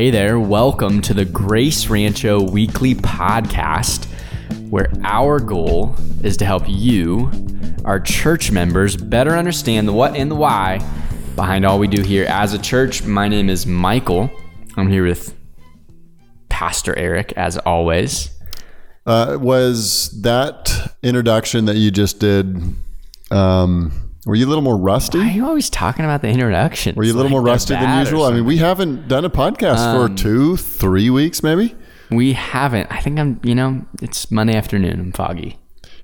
Hey there, welcome to the Grace Rancho Weekly Podcast, where our goal is to help you, our church members, better understand the what and the why behind all we do here as a church. My name is Michael. I'm here with Pastor Eric, as always. Uh, was that introduction that you just did? Um, were you a little more rusty? Why are you always talking about the introduction? Were you a little more rusty than usual? I mean, we haven't done a podcast Um, for two, three weeks, maybe. We haven't. I think I'm, you know, it's Monday afternoon. I'm foggy.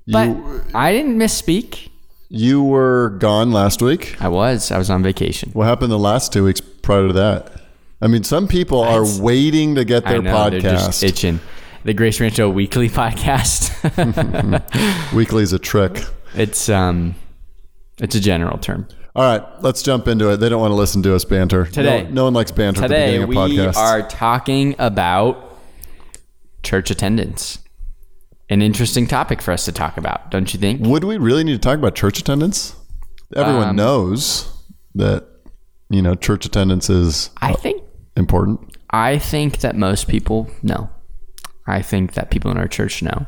But I didn't misspeak. you were gone last week. I was. I was on vacation. What happened the last two weeks prior to that? I mean, some people are waiting to get their know, podcast. itching. The Grace Rancho Weekly Podcast. Weekly is a trick. it's um, it's a general term. All right, let's jump into it. They don't want to listen to us banter Today. No, no one likes banter at the Today we podcasts. are talking about church attendance. An interesting topic for us to talk about, don't you think? Would we really need to talk about church attendance? Everyone Um, knows that you know church attendance is I think important. I think that most people know. I think that people in our church know.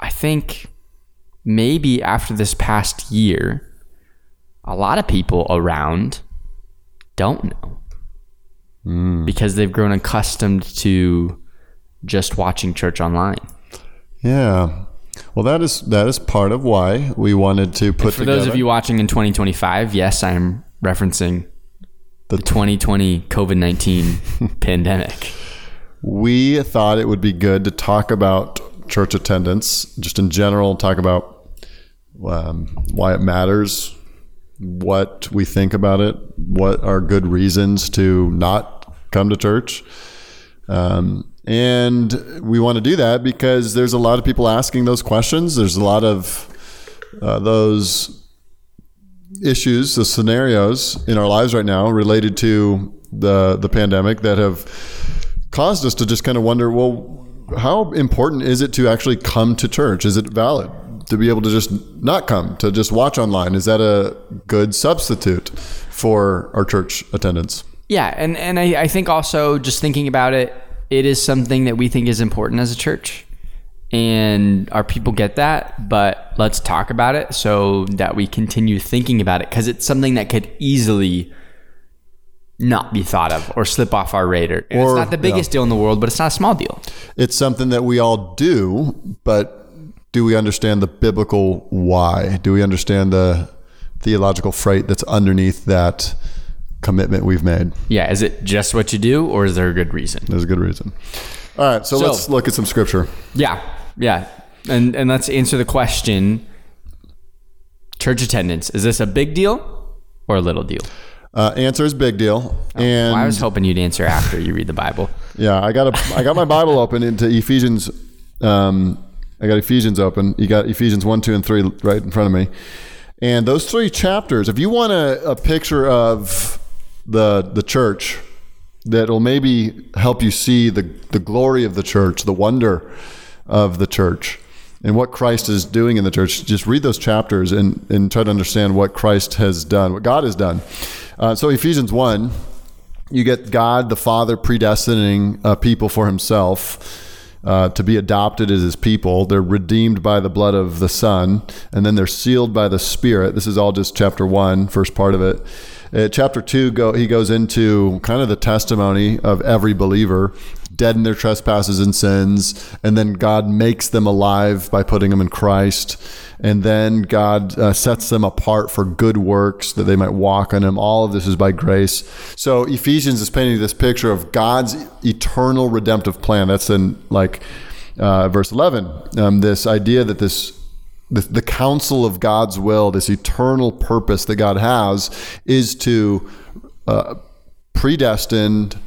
I think maybe after this past year, a lot of people around don't know hmm. because they've grown accustomed to just watching church online. Yeah. Well, that is that is part of why we wanted to put For together those of you watching in 2025, yes, I'm referencing the the 2020 COVID 19 pandemic. we thought it would be good to talk about church attendance, just in general, talk about um, why it matters, what we think about it, what are good reasons to not come to church. Um, and we want to do that because there's a lot of people asking those questions. There's a lot of uh, those issues, the scenarios in our lives right now related to the the pandemic that have caused us to just kind of wonder, well, how important is it to actually come to church? Is it valid to be able to just not come, to just watch online? Is that a good substitute for our church attendance? Yeah, and and I, I think also just thinking about it, it is something that we think is important as a church, and our people get that. But let's talk about it so that we continue thinking about it because it's something that could easily not be thought of or slip off our radar. And it's not the biggest deal in the world, but it's not a small deal. It's something that we all do, but do we understand the biblical why? Do we understand the theological freight that's underneath that commitment we've made? Yeah, is it just what you do, or is there a good reason? There's a good reason. All right, so, So- let's look at some scripture. Yeah, yeah, and and let's answer the question: Church attendance is this a big deal or a little deal? Uh, answer is big deal, and Well, I was hoping you'd answer after you read the Bible. Yeah, I got a, I got my Bible open into Ephesians. Um, I got Ephesians open. You got Ephesians one, two, and three right in front of me, and those three chapters. If you want a, a picture of the the church that'll maybe help you see the the glory of the church, the wonder of the church, and what Christ is doing in the church, just read those chapters and and try to understand what Christ has done, what God has done. Uh, so Ephesians one you get God the Father predestining uh, people for Himself uh, to be adopted as His people. They're redeemed by the blood of the Son, and then they're sealed by the Spirit. This is all just chapter one, first part of it. Uh, chapter two, go, he goes into kind of the testimony of every believer, dead in their trespasses and sins, and then God makes them alive by putting them in Christ, and then God uh, sets them apart for good works that they might walk on Him. All of this is by grace. So Ephesians is painting this picture of God's eternal redemptive plan. That's in like uh, verse eleven. Um, this idea that this the, the counsel of God's will, this eternal purpose that God has, is to uh, predestined,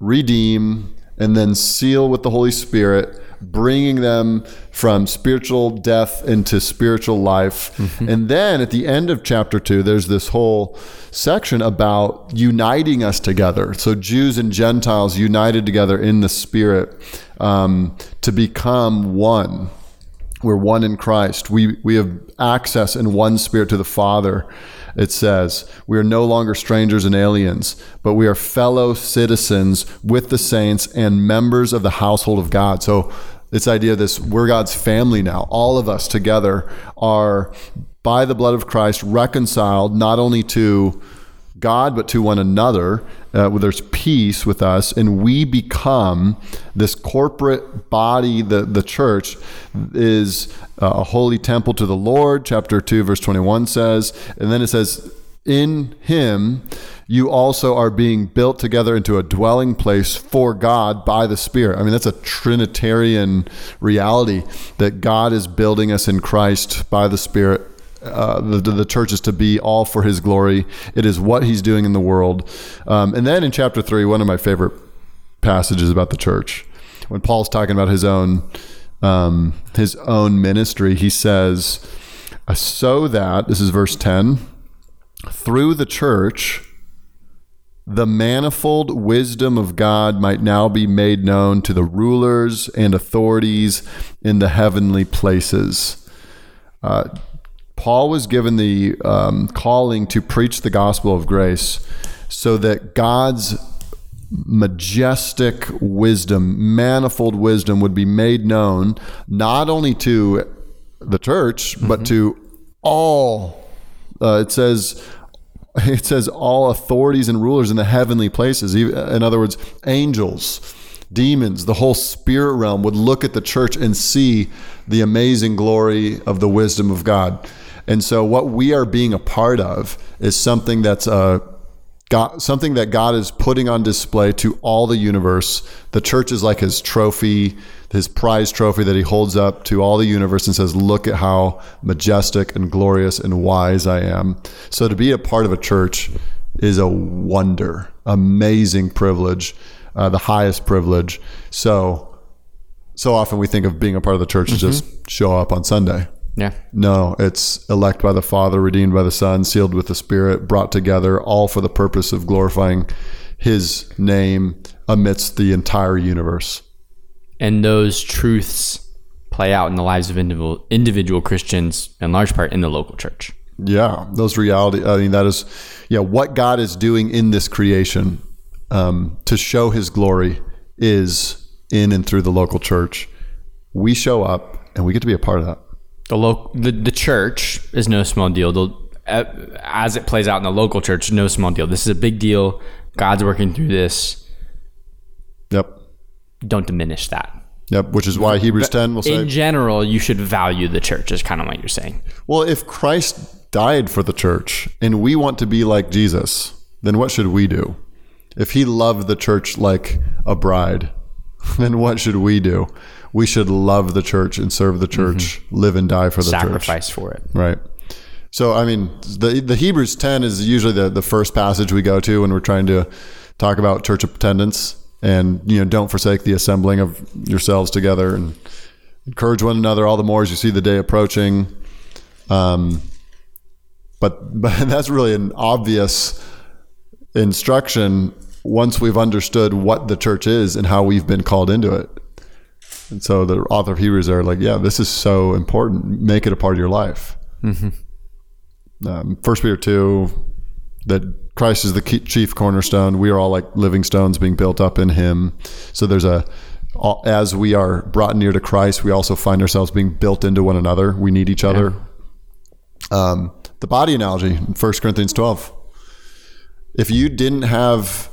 redeem, and then seal with the Holy Spirit, bringing them from spiritual death into spiritual life. And then at the end of chapter two, there's this whole section about uniting us together. So Jews and Gentiles united together in the Spirit um, to become one. We're one in Christ. We we have access in one spirit to the Father. It says, we are no longer strangers and aliens, but we are fellow citizens with the saints and members of the household of God. So this idea of this we're God's family now. All of us together are by the blood of Christ reconciled not only to God, but to one another. Uh, where there's peace with us, and we become this corporate body. The the church is a holy temple to the Lord. Chapter two, verse twenty one says, and then it says, "In Him." You also are being built together into a dwelling place for God by the Spirit. I mean, that's a Trinitarian reality that God is building us in Christ by the Spirit uh, the, the church is to be all for his glory. It is what he's doing in the world. Um, and then in chapter three, one of my favorite passages about the church, when Paul's talking about his own um, his own ministry, he says, "So that this is verse ten, through the church." The manifold wisdom of God might now be made known to the rulers and authorities in the heavenly places. Uh, Paul was given the um, calling to preach the gospel of grace so that God's majestic wisdom, manifold wisdom, would be made known not only to the church, mm-hmm. but to all. Uh, it says, it says all authorities and rulers in the heavenly places. In other words, angels, demons, the whole spirit realm would look at the church and see the amazing glory of the wisdom of God. And so what we are being a part of is something that's a uh, God, something that God is putting on display to all the universe. The church is like his trophy, his prize trophy that he holds up to all the universe and says, Look at how majestic and glorious and wise I am. So to be a part of a church is a wonder, amazing privilege, uh, the highest privilege. So, so often we think of being a part of the church mm-hmm. as just show up on Sunday. Yeah. No, it's elect by the Father, redeemed by the Son, sealed with the Spirit, brought together, all for the purpose of glorifying His name amidst the entire universe. And those truths play out in the lives of individual individual Christians, in large part in the local church. Yeah, those reality. I mean, that is, yeah, what God is doing in this creation um, to show His glory is in and through the local church. We show up, and we get to be a part of that the local the, the church is no small deal. The, uh, as it plays out in the local church, no small deal. This is a big deal. God's working through this. Yep. Don't diminish that. Yep. Which is why Hebrews ten will say. In general, you should value the church. Is kind of what you're saying. Well, if Christ died for the church and we want to be like Jesus, then what should we do? If He loved the church like a bride, then what should we do? We should love the church and serve the church, mm-hmm. live and die for the sacrifice church. for it. Right. So I mean, the the Hebrews ten is usually the the first passage we go to when we're trying to talk about church attendance, and you know, don't forsake the assembling of yourselves together and encourage one another all the more as you see the day approaching. Um, but but that's really an obvious instruction once we've understood what the church is and how we've been called into it. And so the author of Hebrews are like, yeah, this is so important. Make it a part of your life. Mm-hmm. Um, First Peter two, that Christ is the chief cornerstone. We are all like living stones being built up in Him. So there's a as we are brought near to Christ, we also find ourselves being built into one another. We need each other. Yeah. Um, the body analogy, 1 Corinthians 12. If you didn't have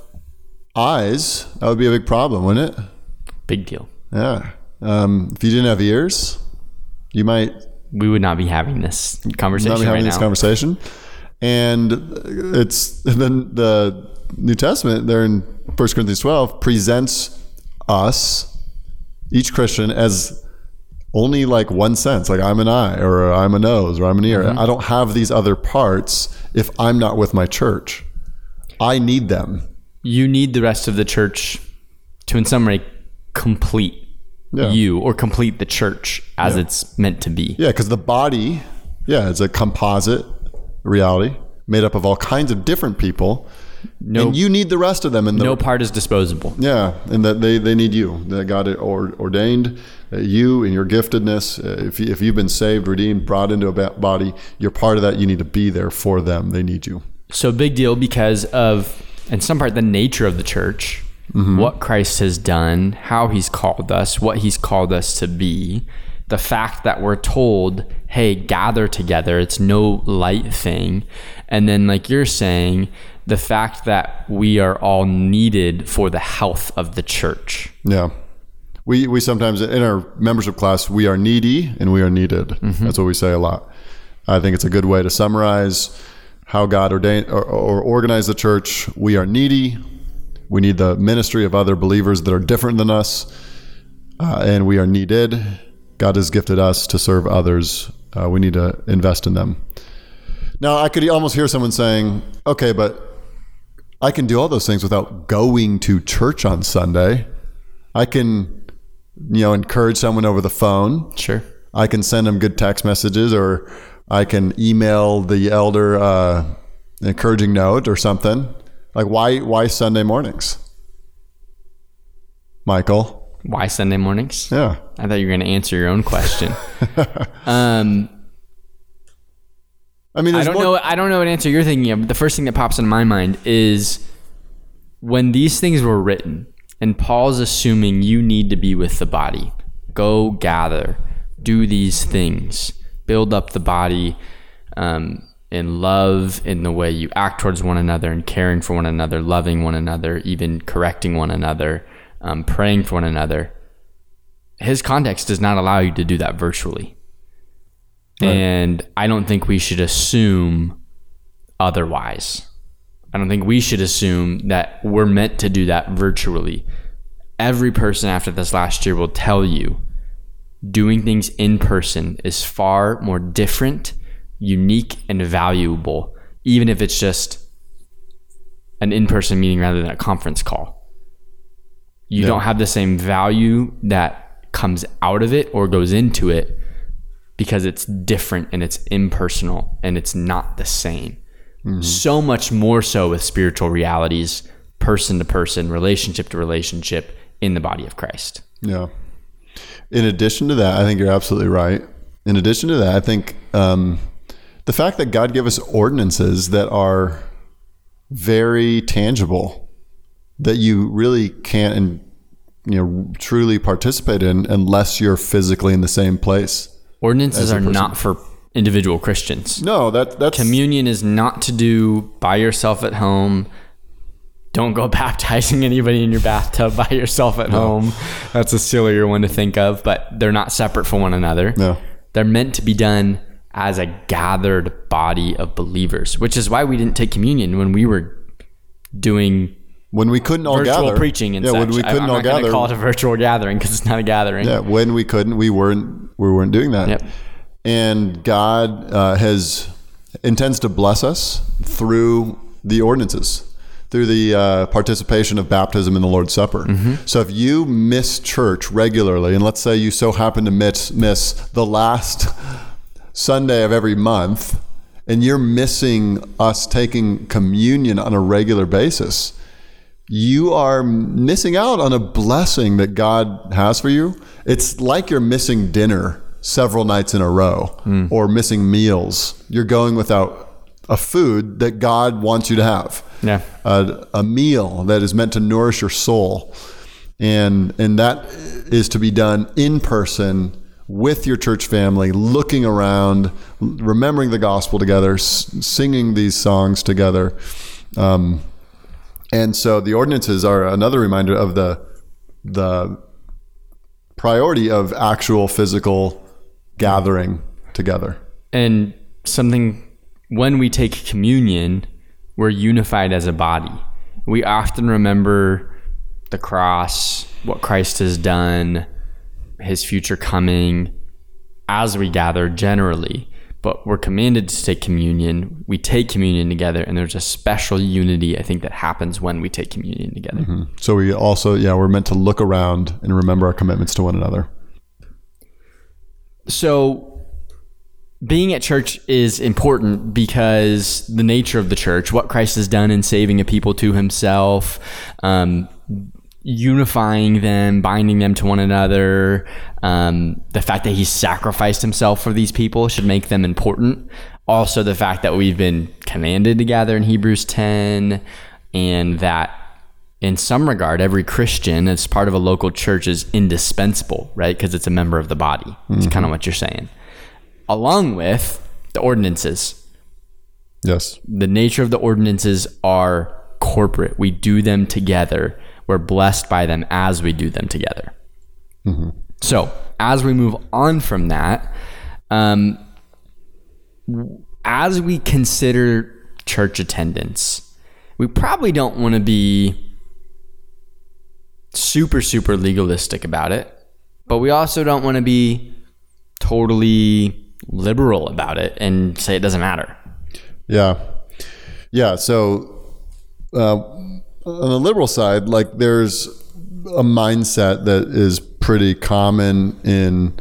eyes, that would be a big problem, wouldn't it? Big deal. Yeah. Um, if you didn't have ears, you might. We would not be having this conversation. Not be having right this now. conversation, and it's then the New Testament there in 1 Corinthians twelve presents us, each Christian, as only like one sense. Like I'm an eye, or I'm a nose, or I'm an ear. Mm-hmm. I don't have these other parts if I'm not with my church. I need them. You need the rest of the church to, in some way, complete yeah. you or complete the church as yeah. it's meant to be. Yeah, because the body, yeah, it's a composite reality made up of all kinds of different people. No, and you need the rest of them. And the, no part is disposable. Yeah, and that they, they need you. That God ordained. Uh, You and your giftedness, uh, if, you, if you've been saved, redeemed, brought into a body, you're part of that. You need to be there for them. They need you. So big deal because of, in some part, the nature of the church, Mm-hmm. what Christ has done, how he's called us, what he's called us to be. The fact that we're told, hey, gather together, it's no light thing. And then, like you're saying, the fact that we are all needed for the health of the church. Yeah. We, we sometimes, in our membership class, we are needy and we are needed. Mm-hmm. That's what we say a lot. I think it's a good way to summarize how God ordained or, or organized the church. We are needy. We need the ministry of other believers that are different than us. Uh, and we are needed. God has gifted us to serve others. Uh, we need to invest in them. Now, I could almost hear someone saying, okay, but I can do all those things without going to church on Sunday. I can, you know, encourage someone over the phone. Sure. I can send them good text messages, or I can email the elder uh, an encouraging note or something. Like, why? Why Sunday mornings, Michael? Why Sunday mornings? Yeah, I thought you were going to answer your own question. um, I mean, I don't more- know. I don't know what answer you're thinking of. But the first thing that pops in my mind is when these things were written, and Paul's assuming you need to be with the body. Go gather, do these things, build up the body um, in love, in the way you act towards one another, and caring for one another, loving one another, even correcting one another, um, praying for one another. His context does not allow you to do that virtually. And I don't think we should assume otherwise. I don't think we should assume that we're meant to do that virtually. Every person after this last year will tell you doing things in person is far more different, unique, and valuable, even if it's just an in person meeting rather than a conference call. You Yeah. don't have the same value that comes out of it or goes into it because it's different and it's impersonal and it's not the same. So much more so with spiritual realities, person to person, relationship to relationship in the body of Christ. Yeah. In addition to that, I think you're absolutely right. In addition to that, I think um, the fact that God gave us ordinances that are very tangible, that you really can't and you know truly participate in unless you're physically in the same place. Ordinances are person. not for individual Christians. No, that that's Communion is not to do by yourself at home. Don't go baptizing anybody in your bathtub by yourself at home. That's a sillier one to think of, but they're not separate from one another. no. They're meant to be done as a gathered body of believers, which is why we didn't take communion when we were doing When we couldn't all virtual gather, preaching and yeah, such. when we couldn't I'm all gather, call it a virtual gathering because it's not a gathering. yeah, when we couldn't, we weren't we weren't doing that. Yep. And God uh, has intends to bless us through the ordinances, through the uh, participation of baptism in the Lord's Supper. So if you miss church regularly, and let's say you so happen to miss miss the last Sunday of every month, and you're missing us taking communion on a regular basis, you are missing out on a blessing that God has for you. It's like you're missing dinner several nights in a row hmm. or missing meals. You're going without a food that God wants you to have. Yeah. A, a meal that is meant to nourish your soul. And and that is to be done in person with your church family, looking around, remembering the gospel together, s- singing these songs together. Um, and so the ordinances are another reminder of the the priority of actual physical gathering together. And something, when we take communion, we're unified as a body. We often remember the cross, what Christ has done, his future coming as we gather generally. But we're commanded to take communion. We take communion together, and there's a special unity, I think, that happens when we take communion together. So we also, yeah, we're meant to look around and remember our commitments to one another. so being at church is important because the nature of the church, what Christ has done in saving a people to himself, um, unifying them, binding them to one another. Um, the fact that he sacrificed himself for these people should make them important. Also, the fact that we've been commanded to gather in Hebrews 10, and that in some regard, every Christian as part of a local church is indispensable, right? Because it's a member of the body. It's kind of what you're saying. Along with the ordinances. Yes. The nature of the ordinances are corporate. We do them together. We're blessed by them as we do them together. So, as we move on from that, um, as we consider church attendance, we probably don't want to be super, super legalistic about it, but we also don't want to be totally liberal about it and say it doesn't matter. Yeah. Yeah. So, uh, on the liberal side, like there's a mindset that is pretty common in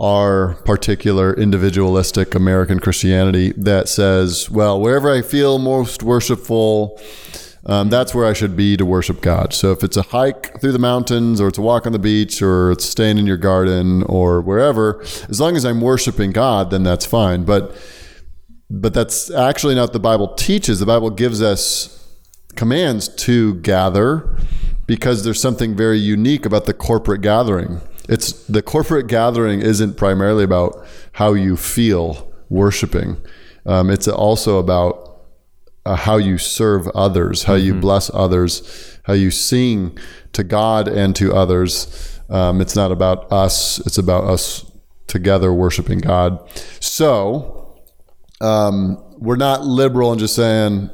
our particular individualistic American Christianity that says, well, wherever I feel most worshipful, um, that's where I should be to worship God. So if it's a hike through the mountains, or it's a walk on the beach, or it's staying in your garden, or wherever, as long as I'm worshiping God, then that's fine. But but that's actually not the Bible teaches. The Bible gives us commands to gather because there's something very unique about the corporate gathering. It's the corporate gathering isn't primarily about how you feel worshiping. Um, it's also about uh, how you serve others, how you bless others, how you sing to God and to others. Um, it's not about us; it's about us together worshiping God. So um, we're not liberal and just saying,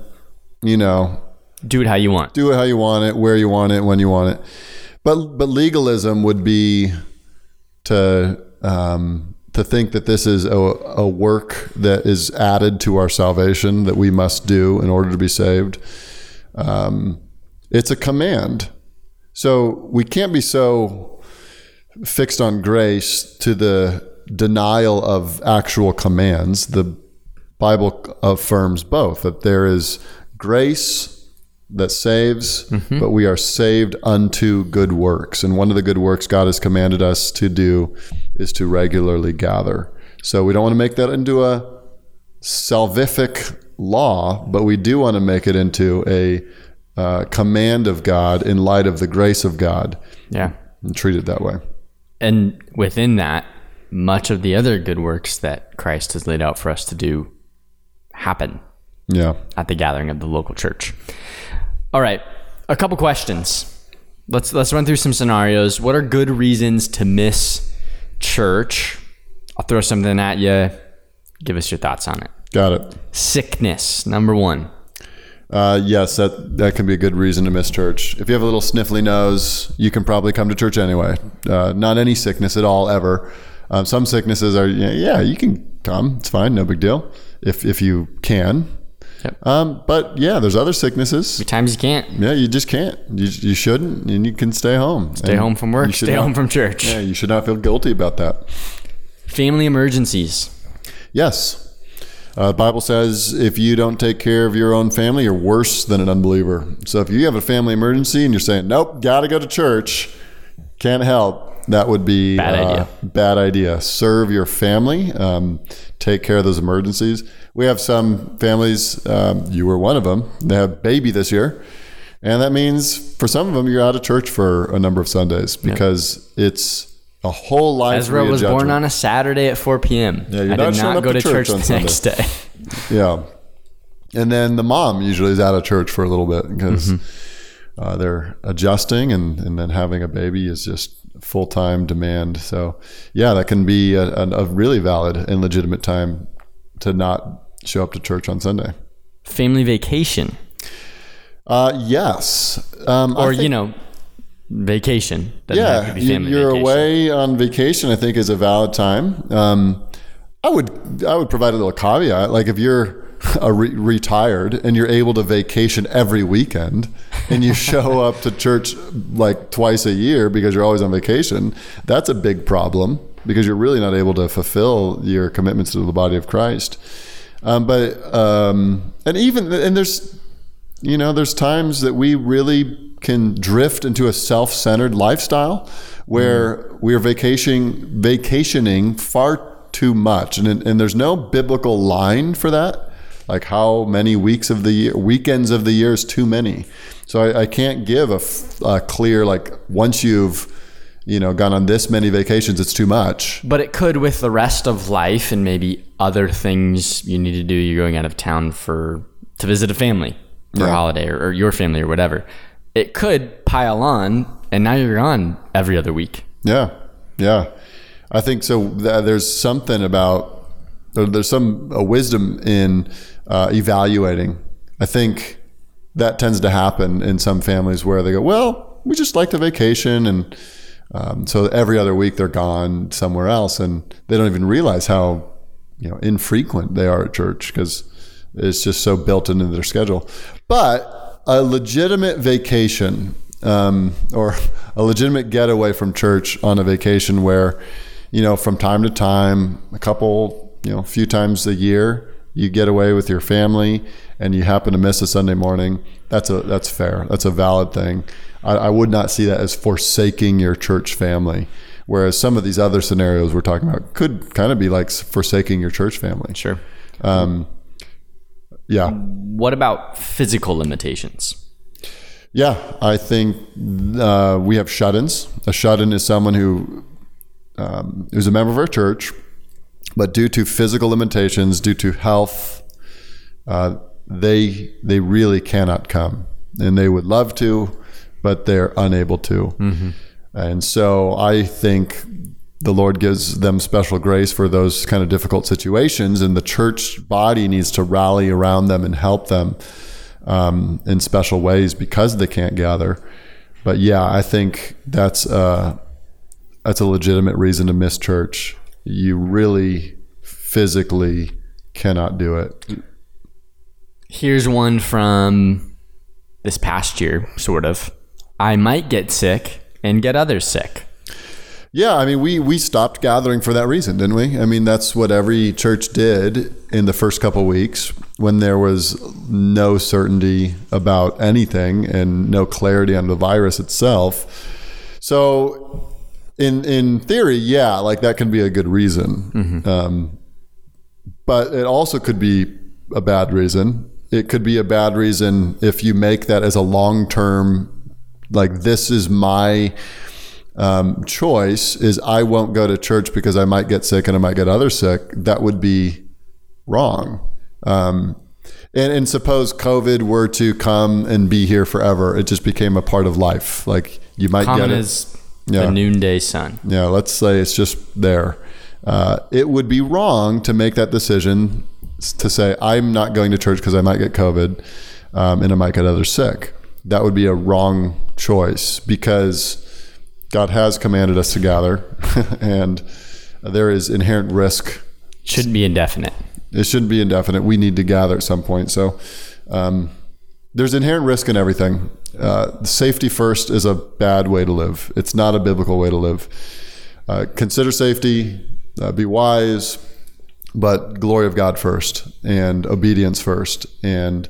you know, Do it how you want. do it how you want it, where you want it, when you want it. But but legalism would be to um, to think that this is a, a work that is added to our salvation that we must do in order to be saved. Um, it's a command, so we can't be so fixed on grace to the denial of actual commands. The Bible affirms both that there is grace that saves, but we are saved unto good works. And one of the good works God has commanded us to do is to regularly gather. So we don't want to make that into a salvific law, but we do want to make it into a uh, command of God in light of the grace of God Yeah. and treat it that way. And within that, much of the other good works that Christ has laid out for us to do happen Yeah. at the gathering of the local church. All right, a couple questions. Let's let's run through some scenarios. What are good reasons to miss church? I'll throw something at you. Give us your thoughts on it. Got it. Sickness, number one. Uh, yes, that that can be a good reason to miss church. If you have a little sniffly nose, you can probably come to church anyway. Uh, not any sickness at all, ever. Um, some sicknesses are, yeah, yeah, you can come. It's fine, no big deal. If if you can. Yep. Um, but yeah, there's other sicknesses. Times you can't Yeah, you just can't. You, you shouldn't, and you can stay home. stay home from work, stay home from church. Yeah, you should not feel guilty about that. Family emergencies. Yes. Uh, the Bible says if you don't take care of your own family, you're worse than an unbeliever. So if you have a family emergency and you're saying, nope, got to go to church, can't help, that would be Bad uh, idea. Bad idea. Serve your family, um, take care of those emergencies. We have some families, um, you were one of them, they have baby this year. And that means for some of them, you're out of church for a number of Sundays because it's a whole life. Ezra was born on a Saturday at 4 p.m. Yeah, you're I not did not go to church church, on the next day. Yeah. And then the mom usually is out of church for a little bit because Mm-hmm. uh, they're adjusting and, and then having a baby is just full time demand. So, yeah, that can be a, a, really valid and legitimate time to not show up to church on Sunday. Family vacation. Uh, yes. Um, Or, think- you know, vacation. Doesn't yeah, to be you- family you're vacation. away on vacation. I think is a valid time. Um, I would I would provide a little caveat, like if you're re- retired and you're able to vacation every weekend, and you show up to church like twice a year because you're always on vacation, that's a big problem because you're really not able to fulfill your commitments to the body of Christ. Um, but um, and even and there's you know there's times that we really can drift into a self-centered lifestyle where we're vacationing vacationing far too much, and and there's no biblical line for that. Like how many weeks of the year, weekends of the year is too many. So I, I can't give a, clear like once you've you know gone on this many vacations, it's too much. But it could with the rest of life and maybe other things you need to do. You're going out of town for to visit a family for a holiday or, or your family or whatever. It could pile on, and now you're gone every other week. Yeah, yeah. I think so. th- There's something about there's some uh, wisdom in uh, evaluating. I think that tends to happen in some families where they go, "Well, we just like to vacation," and um, so every other week they're gone somewhere else, and they don't even realize how you know infrequent they are at church because it's just so built into their schedule. But a legitimate vacation um, or a legitimate getaway from church on a vacation where you know from time to time, a couple you know, a few times a year, you get away with your family and you happen to miss a Sunday morning. That's a that's fair. That's a valid thing. I, I would not see that as forsaking your church family. Whereas some of these other scenarios we're talking about could kind of be like forsaking your church family. Sure. Yeah. What about physical limitations? Yeah, I think uh, we have shut-ins. A shut-in is someone who um, who's a member of our church, but due to physical limitations, due to health, uh, they they really cannot come, and they would love to, but they're unable to. And so I think the Lord gives them special grace for those kind of difficult situations, and the church body needs to rally around them and help them um, in special ways because they can't gather. But yeah, I think that's uh, that's a legitimate reason to miss church. You really physically cannot do it. Here's one from this past year, sort of. I might get sick and get others sick. Yeah, I mean, we we stopped gathering for that reason, didn't we? I mean, that's what every church did in the first couple weeks when there was no certainty about anything and no clarity on the virus itself. So, in in theory, yeah, like that can be a good reason, um, but it also could be a bad reason. It could be a bad reason if you make that as a long term, like this is my um, choice is I won't go to church because I might get sick and I might get others sick, that would be wrong. Um, and, and suppose COVID were to come and be here forever, it just became a part of life. Like you might Common get it. as Yeah. the noonday sun. Yeah, let's say it's just there. Uh, it would be wrong to make that decision to say, I'm not going to church because I might get COVID um, and I might get others sick. That would be a wrong choice because God has commanded us to gather and there is inherent risk. Shouldn't be indefinite. It shouldn't be indefinite. We need to gather at some point. So um, there's inherent risk in everything. Uh, safety first is a bad way to live. It's not a biblical way to live. Uh, consider safety, uh, be wise, but glory of God first, and obedience first, and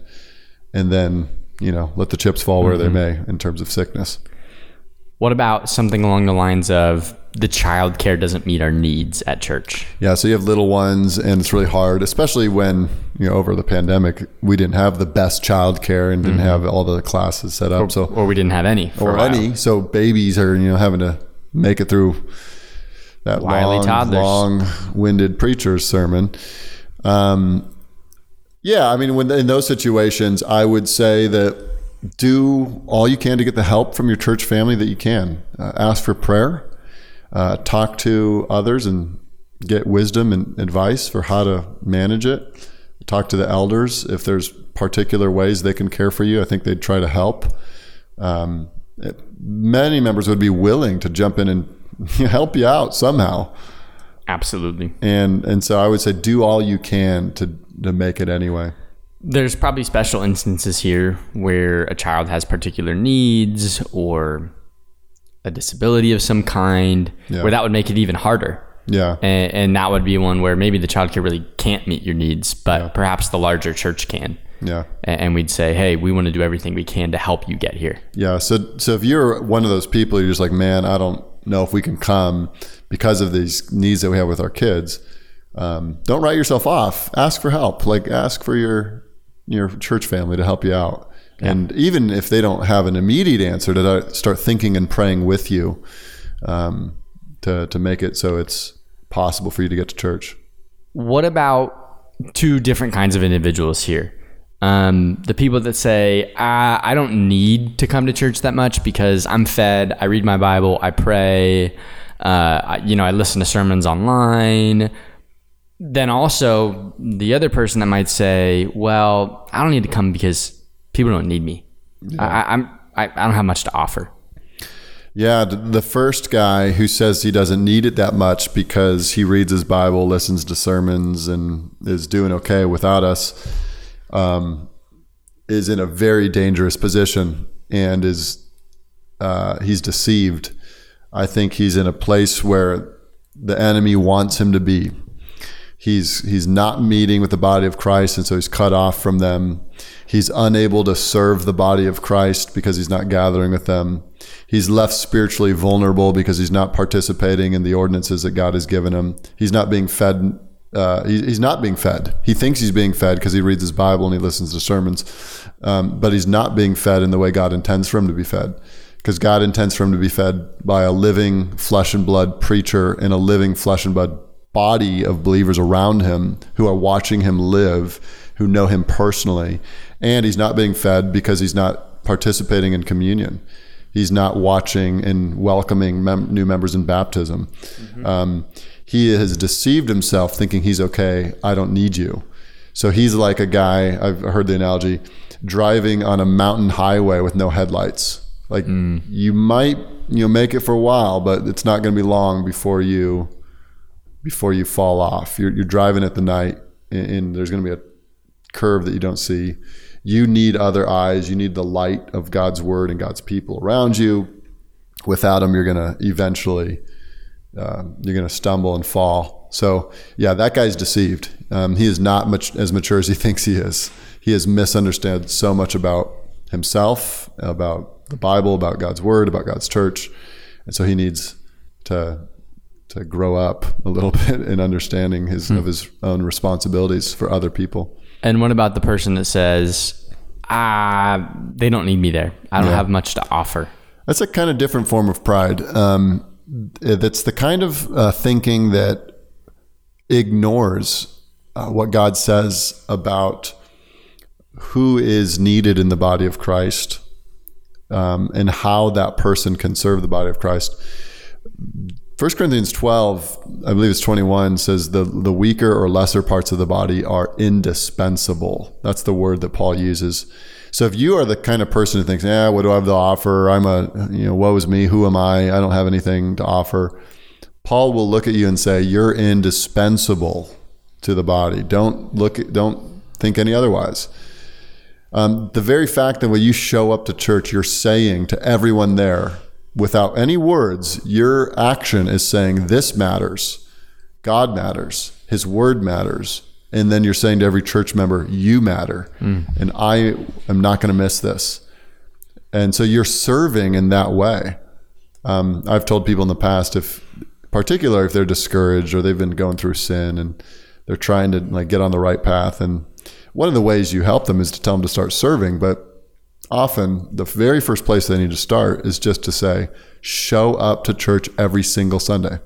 and then you know let the chips fall where they may in terms of sickness. What about something along the lines of the child care doesn't meet our needs at church? Yeah, so you have little ones, and it's really hard, especially when you know over the pandemic we didn't have the best child care and didn't have all the classes set up. So Or we didn't have any. Or any. So babies are you know having to make it through that Wily long, toddlers. long-winded preacher's sermon. Um, yeah, I mean, when in those situations, I would say that do all you can to get the help from your church family that you can. Uh, ask for prayer. Uh, talk to others and get wisdom and advice for how to manage it. Talk to the elders if there's particular ways they can care for you. I think they'd try to help. Um, it- many members would be willing to jump in and help you out somehow. Absolutely. And and so I would say do all you can to to make it anyway. There's probably special instances here where a child has particular needs or a disability of some kind Yeah. where that would make it even harder. Yeah. And, and that would be one where maybe the childcare really can't meet your needs, but perhaps the larger church can. Yeah. And we'd say, hey, we want to do everything we can to help you get here. Yeah. So, so if you're one of those people, you're just like, man, I don't know if we can come because of these needs that we have with our kids. Um, don't write yourself off. Ask for help. Like ask for your your church family to help you out. And even if they don't have an immediate answer, to start thinking and praying with you um, to to make it so it's possible for you to get to church. What about two different kinds of individuals here? Um, the people that say, ah, I don't need to come to church that much because I'm fed, I read my Bible, I pray, uh, I, you know, I listen to sermons online. Then also the other person that might say, well, I don't need to come because people don't need me. I, I, I'm, I, I don't have much to offer. Yeah, the first guy who says he doesn't need it that much because he reads his Bible, listens to sermons, and is doing okay without us, um, is in a very dangerous position and is uh, he's deceived. I think he's in a place where the enemy wants him to be. He's he's not meeting with the body of Christ, and so he's cut off from them. He's unable to serve the body of Christ because he's not gathering with them. He's left spiritually vulnerable because he's not participating in the ordinances that God has given him. He's not being fed. Uh, he, he's not being fed. He thinks he's being fed because he reads his Bible and he listens to sermons, um, but he's not being fed in the way God intends for him to be fed because God intends for him to be fed by a living flesh and blood preacher and a living flesh and blood body of believers around him who are watching him live, who know him personally. And he's not being fed because he's not participating in communion. He's not watching and welcoming mem- new members in baptism. Um, he has deceived himself thinking he's okay. I don't need you. So he's like a guy, I've heard the analogy, driving on a mountain highway with no headlights. Like you might, you know, make it for a while, but it's not going to be long before you before you fall off. You're, you're driving at the night, and, and there's going to be a curve that you don't see. You need other eyes. You need the light of God's word and God's people around you. Without them, you're going to eventually uh, you're going to stumble and fall. So yeah, that guy's deceived. Um, he is not much as mature as he thinks he is. He has misunderstood so much about himself, about the Bible, about God's word, about God's church, and so he needs to to grow up a little bit in understanding his of his own responsibilities for other people. And what about the person that says, ah, they don't need me there. I don't Yeah. have much to offer. That's a kind of different form of pride. Um, that's the kind of uh, thinking that ignores uh, what God says about who is needed in the body of Christ um, and how that person can serve the body of Christ. 1 Corinthians 12, I believe it's 21, says the, the weaker or lesser parts of the body are indispensable. That's the word that Paul uses. So if you are the kind of person who thinks, yeah, what do I have to offer? I'm a, you know, woe is me. Who am I? I don't have anything to offer. Paul will look at you and say, you're indispensable to the body. Don't look, don't think any otherwise. Um, the very fact that when you show up to church, you're saying to everyone there, without any words, your action is saying, This matters. God matters. His word matters. And then you're saying to every church member, You matter. And I am not going to miss this. And so you're serving in that way. Um, I've told people in the past, if particular if they're discouraged or they've been going through sin and they're trying to like get on the right path, and one of the ways you help them is to tell them to start serving. But often the very first place they need to start is just to say, show up to church every single Sunday.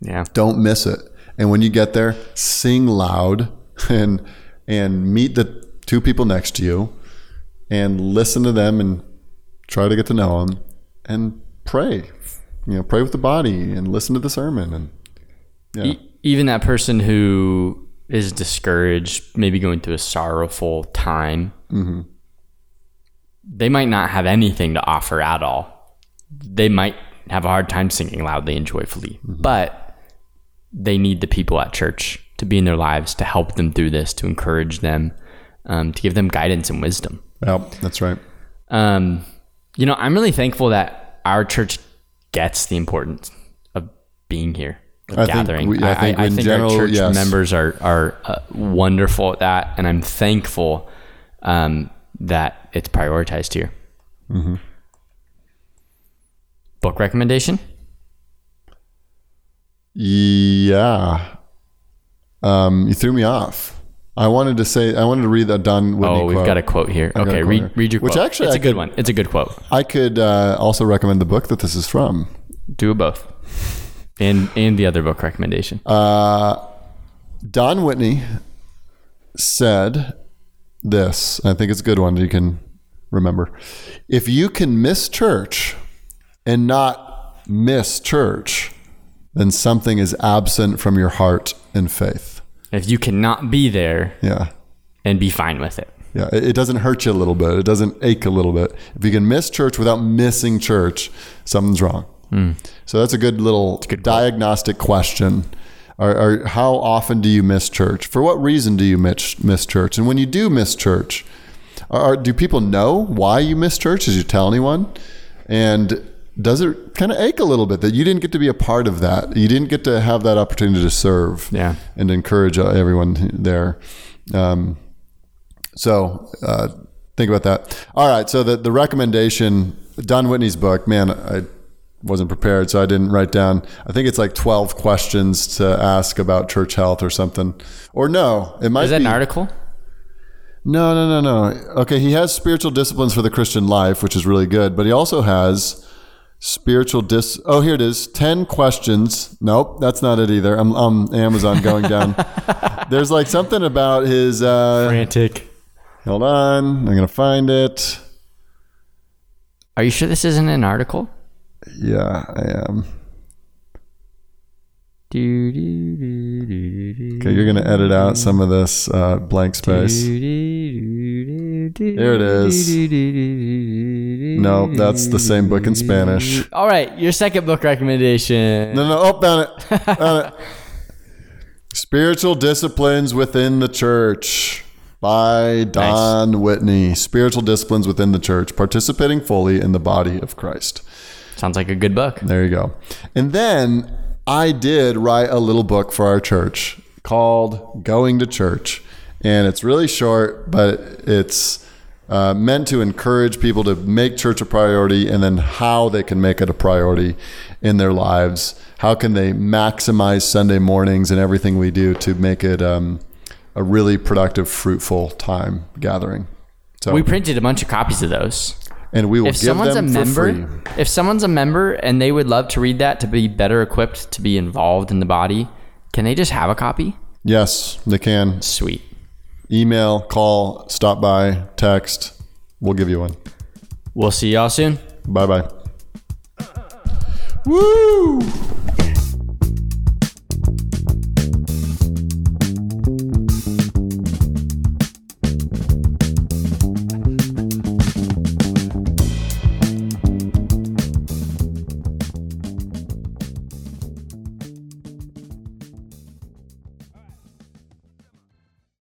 Yeah. Don't miss it. And when you get there, sing loud and and meet the two people next to you and listen to them and try to get to know them and pray. You know, pray with the body and listen to the sermon and yeah. E- even that person who is discouraged, maybe going through a sorrowful time, mm-hmm. They might not have anything to offer at all. They might have a hard time singing loudly and joyfully, but they need the people at church to be in their lives to help them through this, to encourage them, um, to give them guidance and wisdom. Yep, that's right. Um, you know, I'm really thankful that our church gets the importance of being here, of I think gathering. we- I think in general, our church yes. members are are uh, wonderful at that, and I'm thankful um, that it's prioritized here. Book recommendation? Yeah. Um, you threw me off. I wanted to say I wanted to read that Don Whitney Oh, we've quote. got a quote here. a Okay, quote read, read your Which quote. actually it's I a good one. It's a good quote. I could uh, also recommend the book that this is from. Do both. And and the other book recommendation. Uh, Don Whitney said this. I think it's a good one you can remember. If you can miss church and not miss church, then something is absent from your heart and faith. if you cannot be there Yeah. and be fine with it. Yeah, it it doesn't hurt you a little bit. It doesn't ache a little bit. If you can miss church without missing church, something's wrong. Hmm. So that's a good little diagnostic question. Or, or how often do you miss church? For what reason do you miss, miss church? And when you do miss church, are, are- do people know why you miss church? Did you tell anyone? And does it kind of ache a little bit that you didn't get to be a part of that? You didn't get to have that opportunity to serve Yeah. and encourage uh, everyone there. Um, so uh, think about that. All right. So the, the recommendation, Don Whitney's book, man, I wasn't prepared, so I didn't write down. I think it's like 12 questions to ask about church health or something. Or no, it might Is that be. an article? No, no, no, no. Okay, he has spiritual disciplines for the Christian life, which is really good, but he also has spiritual dis. Oh, here it is. Ten questions. Nope, that's not it either. I'm on Amazon going down. There's like something about his. Uh, Frantic. hold on, I'm gonna find it. Are you sure this isn't an article? Yeah, I am. Do, do, do, do, do, Okay, you're gonna edit out some of this uh, blank space. There it is. No, that's the same book in Spanish. All right, your second book recommendation. No, no, oh, found it. Found it. Spiritual Disciplines Within the Church by Don Whitney. Spiritual Disciplines Within the Church, participating fully in the body of Christ. Sounds like a good book. There you go. And then I did write a little book for our church called Going to Church. And it's really short, but it's uh, meant to encourage people to make church a priority and then how they can make it a priority in their lives. How can they maximize Sunday mornings and everything we do to make it um, a really productive, fruitful time gathering? So, We printed a bunch of copies of those. And we will If give someone's a them for member, free. if someone's a member and they would love to read that to be better equipped to be involved in the body, can they just have a copy? Yes, they can. Sweet. email, call, stop by, text. We'll give you one. We'll see y'all soon. Bye bye. Woo!